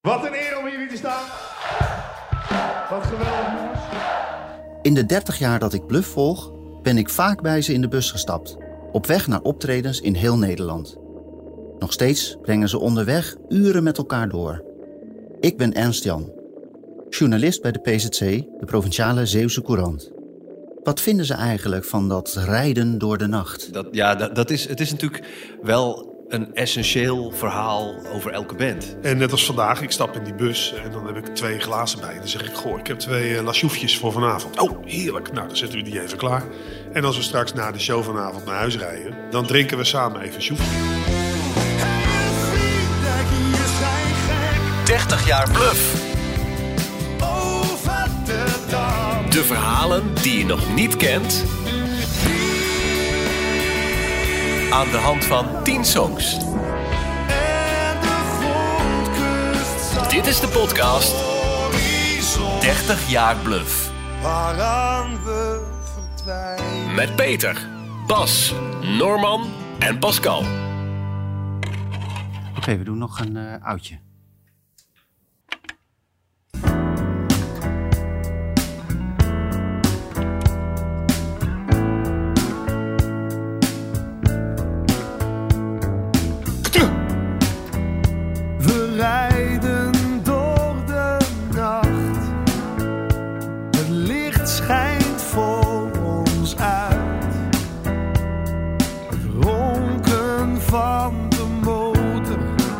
Wat een eer om hier te staan. Wat geweldig jongens. In de 30 jaar dat ik Bluff volg, ben ik vaak bij ze in de bus gestapt. Op weg naar optredens in heel Nederland. Nog steeds brengen ze onderweg uren met elkaar door. Ik ben Ernst Jan, journalist bij de PZC, de Provinciale Zeeuwse Courant. Wat vinden ze eigenlijk van dat rijden door de nacht? Dat, ja, dat, dat is, het is natuurlijk wel een essentieel verhaal over elke band. En net als vandaag, ik stap in die bus en dan heb ik twee glazen bij. Dan zeg ik, goh, ik heb twee uh, lasjoefjes voor vanavond. Oh, heerlijk. Nou, dan zetten we die even klaar. En als we straks na de show vanavond naar huis rijden, dan drinken we samen even sjoefje. 30 jaar Bluff. De verhalen die je nog niet kent. Aan de hand van 10 songs. Dit is de podcast 30 jaar Bluff. Waaraan we verdwijnen. Met Peter, Bas, Norman en Pascal. Oké, we doen nog een uh, oudje.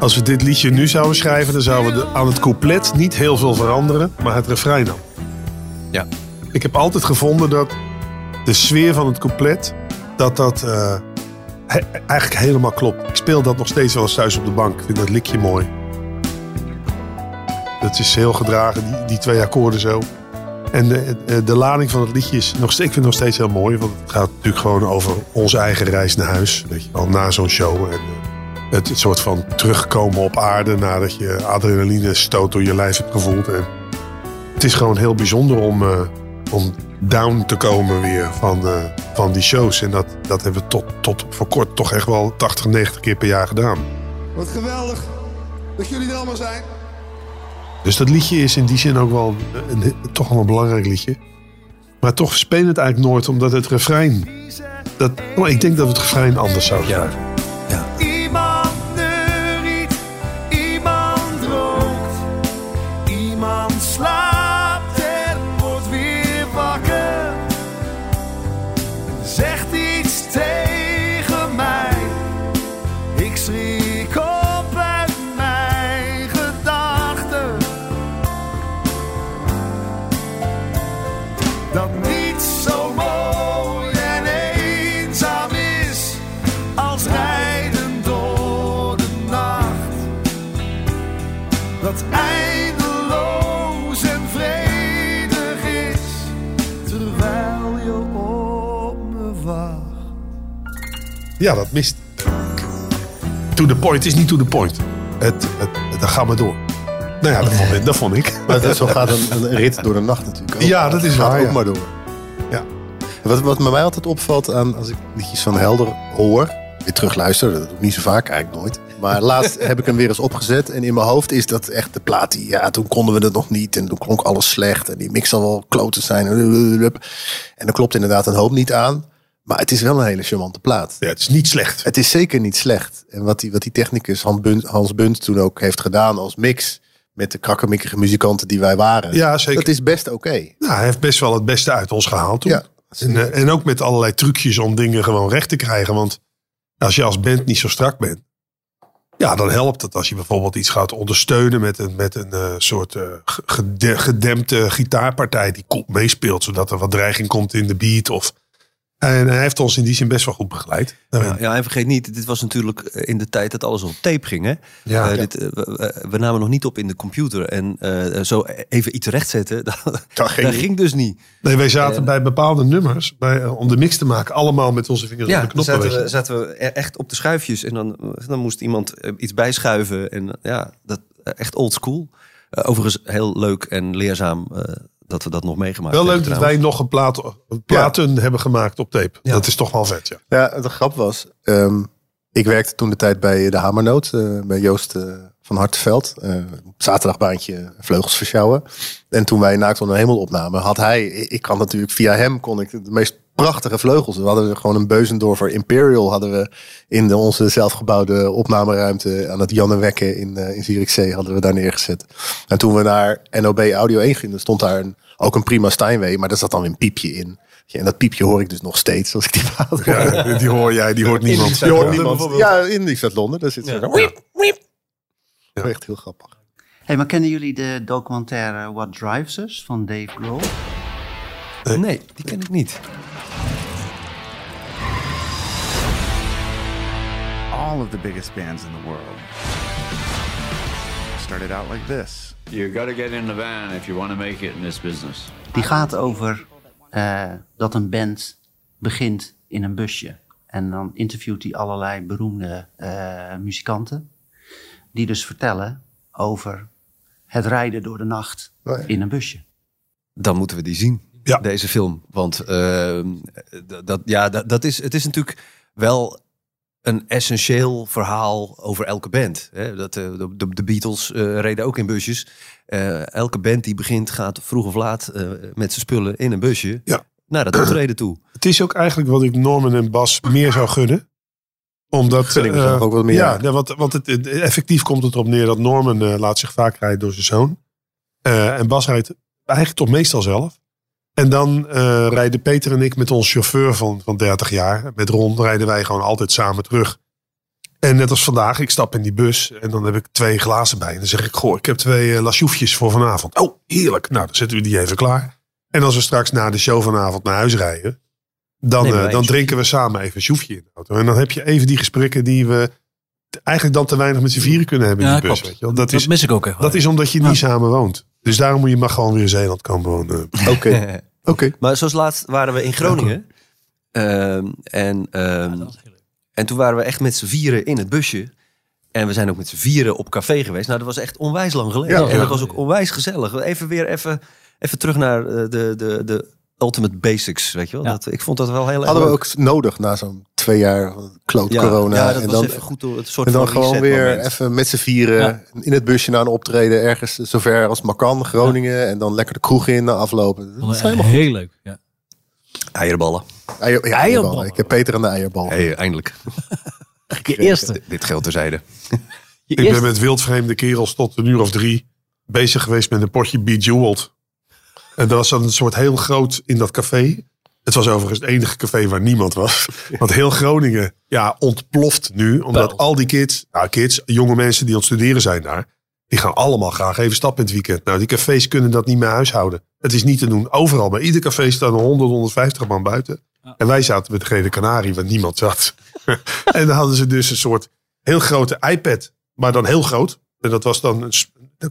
Als we dit liedje nu zouden schrijven, dan zouden we aan het couplet niet heel veel veranderen, maar het refrein dan. Ja. Ik heb altijd gevonden dat de sfeer van het couplet, dat dat eh, he- eigenlijk helemaal klopt. Ik speel dat nog steeds wel eens thuis op de bank. Ik vind dat likje mooi. Dat is heel gedragen, die, die twee akkoorden zo. En de, de, de lading van het liedje is nog steeds, ik vind het nog steeds heel mooi. Want het gaat natuurlijk gewoon over onze eigen reis naar huis. Weet je wel, na zo'n show. En, eh, het, soort van terugkomen op aarde nadat je adrenaline stoot door je lijf hebt gevoeld. En het is gewoon heel bijzonder om, eh, om down te komen weer van, eh, van die shows. En dat, dat hebben we tot, tot voor kort toch echt wel 80, 90 keer per jaar gedaan. Wat geweldig dat jullie er allemaal zijn. Dus dat liedje is in die zin ook wel een, een- toch wel een belangrijk liedje. Maar toch spelen het eigenlijk nooit, omdat het refrein... Dat, oh, ik denk dat het refrein anders zou zijn. Ja, dat mist. To the point is niet to the point. Het, het, het, dan gaan we door. Nou ja, dat vond ik. Dat vond ik. Maar dat, zo gaat een, een rit door de nacht natuurlijk ook. Ja, dat is gaat waar, ook ja. maar door. Ja. Wat, wat mij altijd opvalt aan, als ik liedjes van Helder hoor, weer terugluister, dat doe ik niet zo vaak, eigenlijk nooit. Maar laatst heb ik hem weer eens opgezet en in mijn hoofd is dat echt de plaat die, ja, toen konden we het nog niet en toen klonk alles slecht en die mix zal wel kloten zijn. En er klopt inderdaad een hoop niet aan, maar het is wel een hele charmante plaat. Ja, het is niet slecht. Het is zeker niet slecht. En wat die, wat die technicus Hans Bunt, Hans Bunt toen ook heeft gedaan als mix met de krakkemikkige muzikanten die wij waren. Ja, zeker. Dat is best oké. Nou, hij heeft best wel het beste uit ons gehaald toen. Ja. En, eh, en ook met allerlei trucjes om dingen gewoon recht te krijgen. Want als je als band niet zo strak bent. Ja, dan helpt het als je bijvoorbeeld iets gaat ondersteunen met een, met een eh, soort eh, ge- gede- gedempte gitaarpartij die meespeelt. Zodat er wat dreiging komt in de beat. Of, en hij heeft ons in die zin best wel goed begeleid. Ja, ja, en vergeet niet, dit was natuurlijk eh, in de tijd dat alles op tape ging. Hè? Ja. Eh, Ja. dit, eh, we, namen nog niet op in de computer. En zo even iets rechtzetten, dat, dat, ging dus niet. Nee, wij zaten En- bij bepaalde nummers bij, om de mix te maken. Allemaal met onze vingers op Ja, de knoppen. zaten we, je. zaten we e- echt op de schuifjes. En dan, dan moest iemand iets bijschuiven. En ja, dat, echt old school. Overigens heel leuk en leerzaam dat we dat nog meegemaakt Wel leuk hebben dat wij nog een plaat, platen hebben gemaakt op tape. Ja. Dat is toch wel vet, ja. Ja, de grap was, ehm, ik werkte toen de tijd bij de Hamernoot, eh, bij Joost eh, van Hartenveld. Eh, zaterdagbaantje vleugels versjouwen. En toen wij Naakt onder de Hemel opnamen, had hij... Ik kan natuurlijk via hem kon ik de meest prachtige vleugels. We hadden gewoon een Beuzendorfer Imperial hadden we in de, onze zelfgebouwde opnameruimte aan het Janne Wekke in, uh, in Zierikzee hadden we daar neergezet. En toen we naar NOB Audio 1 gingen, stond daar een, ook een prima Steinway, maar daar zat dan een piepje in. En dat piepje hoor ik dus nog steeds als ik die praat. Ja, die hoor jij, die hoort niemand. Die hoort Ja. niemand. Ja, in die stad Londen. Daar zit ze. Wiep, wiep. Echt heel grappig. Hey, maar kennen jullie de documentaire What Drives Us van Dave Grohl? Nee, die ken ik niet. All of the biggest bands in the world started out like this. You got to get in the van if you want to make it in this business. Die gaat over eh, dat een band begint in een busje. En dan interviewt hij allerlei beroemde eh, muzikanten. Die dus vertellen over het rijden door de nacht Oh ja. in een busje. Dan moeten we die zien, Ja. deze film. Want eh, d- dat, ja, dat, dat is, het is natuurlijk wel een essentieel verhaal over elke band. Hè? Dat, eh, de, Beatles eh, reden ook in busjes. Eh, elke band die begint gaat vroeg of laat met zijn spullen in een busje Ja. naar dat optreden toe. Het is ook eigenlijk wat ik Norman en Bas meer zou gunnen. Omdat, Gun ik ook wat meer. Ja, ja, want, want het, effectief komt het erop neer dat Norman laat zich vaak rijden door zijn zoon. En Bas rijdt eigenlijk toch meestal zelf. En dan eh, rijden Peter en ik met ons chauffeur van, van 30 jaar. Met Ron rijden wij gewoon altijd samen terug. En net als vandaag, ik stap in die bus en dan heb ik twee glazen bij. En dan zeg ik, goh, ik heb twee uh, lasjoefjes voor vanavond. Oh, heerlijk. Nou, dan zetten we die even klaar. En als we straks na de show vanavond naar huis rijden, dan, eh, dan drinken we samen even een sjoefje in de auto. En dan heb je even die gesprekken die we eigenlijk dan te weinig met z'n vieren kunnen hebben in Ja, die bus. Weet je wel. Dat, Dat is, mis ik ook echt. dat is omdat je niet samen woont. Dus daarom moet je maar gewoon weer in Zeeland komen wonen. Oké. Oké. Maar zoals laatst waren we in Groningen. Ehm, en, ehm, en toen waren we echt met z'n vieren in het busje. En we zijn ook met z'n vieren op café geweest. Nou, dat was echt onwijs lang geleden. Ja. en Ja. dat was ook onwijs gezellig. Even weer even, even terug naar eh, de, de, de ultimate basics, weet je wel. Ja. Dat, ik vond dat wel heel erg Hadden we ook nodig na zo'n twee jaar kloot ja, corona. Ja, dat en was dan, even goed door het soort en dan van gewoon weer even met z'n vieren in het busje naar een optreden. Ergens zover als maar kan, Groningen. En dan lekker de kroeg in na aflopen. Dat is helemaal goed. heel leuk. Ja. Eierballen. Eier, ja, eierballen. Ik heb Peter aan de eierbal. Hey, eindelijk. Je eerste. Dit- Dit geldt terzijde. Je Ik ben met wildvreemde kerels tot een uur of drie bezig geweest met een potje Bejeweled. En dat was dan een soort heel groot in dat café. Het was overigens het enige café waar niemand was. Want heel Groningen ja, ontploft nu. Omdat Wel. al die kids, nou kids, jonge mensen die aan het studeren zijn daar. Die gaan allemaal graag even stappen in het weekend. Nou, die cafés kunnen dat niet meer huishouden. Het is niet te doen. Overal, bij ieder café staan er 100, 150 man buiten. En wij zaten met de Gele Canarie, waar niemand zat. en dan hadden ze dus een soort heel grote iPad. Maar dan heel groot. En dat was dan een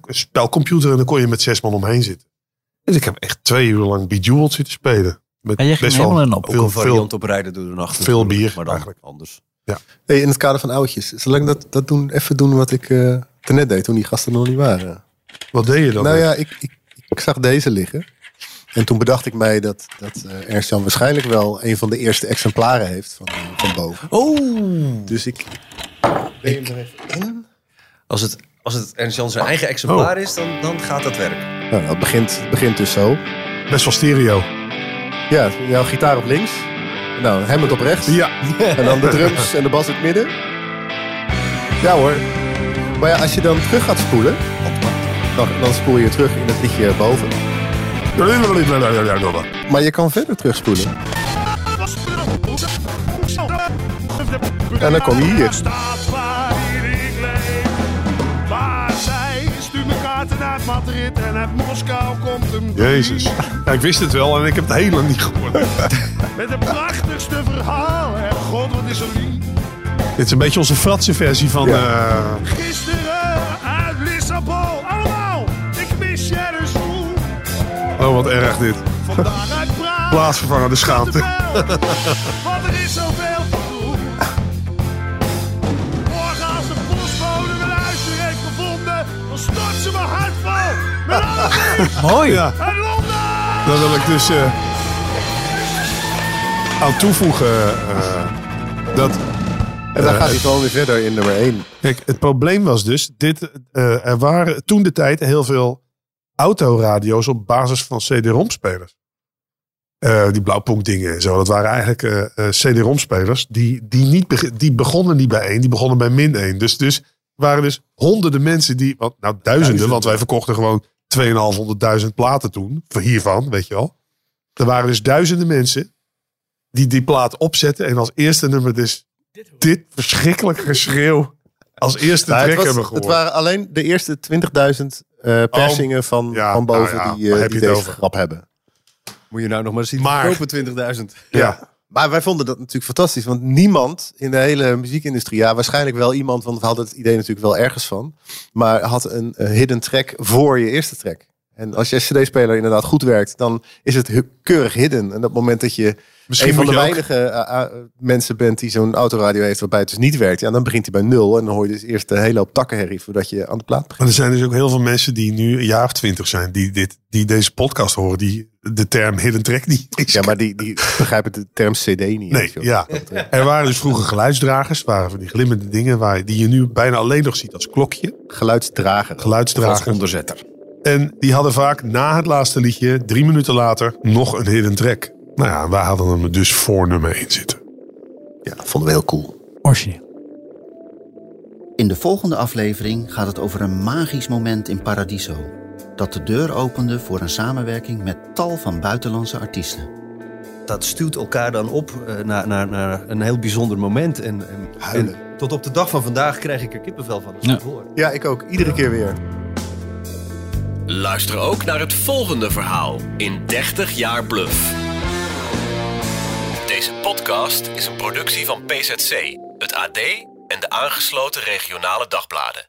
spelcomputer. En dan kon je met zes man omheen zitten. Dus ik heb echt twee uur lang Bejeweled zitten spelen. Met En jij ging best helemaal in op. Veel, een veel, variant op rijden door de nacht. veel bier Maar dan eigenlijk. anders. Hey, in het kader van oudjes. Zal ik dat, dat doen, even doen wat ik eh net deed toen die gasten nog niet waren? Wat deed je dan? nou ja, ik, ik, ik zag deze liggen. En toen bedacht ik mij dat, dat eh, Ernst Jan waarschijnlijk wel een van de eerste exemplaren heeft van, van boven. Oh! Dus ik... Deed hem er even in. Als het, als het Ernst Jan zijn eigen exemplaar Oh. is, dan, dan gaat dat werken. Nou, dat begint, het begint dus zo. Best wel stereo. Ja, jouw gitaar op links. Nou, Hammond op rechts. Ja. En dan de drums en de bas in het midden. Ja hoor. Maar ja, als je dan terug gaat spoelen, dan, dan spoel je terug in het liedje boven. Maar je kan verder terugspoelen. En dan kom je hier. Naar Madrid en uit Moskou komt een brief. Jezus. Ja, ik wist het wel en ik heb het helemaal niet gehoord. Met het prachtigste verhaal. En god, wat is er lief. Dit is een beetje onze Franse versie van... Ja. eh, Gisteren uit Lissabon. Allemaal, ik mis je zoen. oh, wat erg dit. Vandaag uit Praag. Plaatsvervangende schaamte. Mooi. Ja, dan wil ik dus eh, aan toevoegen eh, dat En dan gaat hij gewoon weer verder in nummer 1. Kijk, het probleem was dus, dit, eh, er waren toen de tijd heel veel autoradio's op basis van CD-ROM-spelers. Eh, die blauwpunkt dingen en zo. Dat waren eigenlijk eh, eh, CD-ROM-spelers. Die, die, niet die begonnen niet bij één, die begonnen bij min 1. Dus, dus waren dus honderden mensen die, wat, nou duizenden, want wij verkochten gewoon 2500 platen toen. Hiervan, weet je wel. Er waren dus duizenden mensen die die plaat opzetten. En als eerste nummer dus dit verschrikkelijk geschreeuw als eerste Nou, track het, was- hebben het gehoord. waren alleen de eerste 20.000 eh, persingen van, ja, van boven nou ja, die, eh, die je het deze over? grap hebben. Moet je nou nog maar zien. Maar- Kopen 20.000. ja. Maar wij vonden dat natuurlijk fantastisch. Want niemand in de hele muziekindustrie... Ja, waarschijnlijk wel iemand, want we hadden het idee natuurlijk wel ergens van. Maar had een, eh, hidden track voor je eerste track. En als je cd-speler inderdaad goed werkt... dan is het keurig hidden. En het moment dat je Misschien een van de ook- weinige eh, eh, mensen bent... die zo'n autoradio heeft waarbij het dus niet werkt... Ja, dan begint hij bij nul. En dan hoor je dus eerst een hele hoop takkenherrie... voordat je aan de plaat begint. Maar er zijn dus ook heel veel mensen die nu een jaar of twintig zijn, die, dit, die deze podcast horen, die de term hidden track niet eens Ja, maar die, die begrijpen de term cd niet. Nee, ja. Er waren dus vroeger geluidsdragers, waren van die glimmende dingen waar, die je nu bijna alleen nog ziet als klokje. Geluidsdrager. Als Geluidsdragers. onderzetter. En die hadden vaak na het laatste liedje, drie minuten later, nog een hidden track. Nou ja, wij hadden hem dus voor nummer 1 zitten. Ja, dat vonden we heel cool. Origineel. In de volgende aflevering gaat het over een magisch moment in Paradiso. Dat de deur opende voor een samenwerking met tal van buitenlandse artiesten. Dat stuwt elkaar dan op eh, naar, naar, naar een heel bijzonder moment. En, en, Huilen. en tot op de dag van vandaag krijg ik er kippenvel van. Als ik Ja. Ja, ik ook. Iedere keer weer. Luister ook naar het volgende verhaal in 30 jaar bluff. Deze podcast is een productie van PZC, het AD en de aangesloten regionale dagbladen.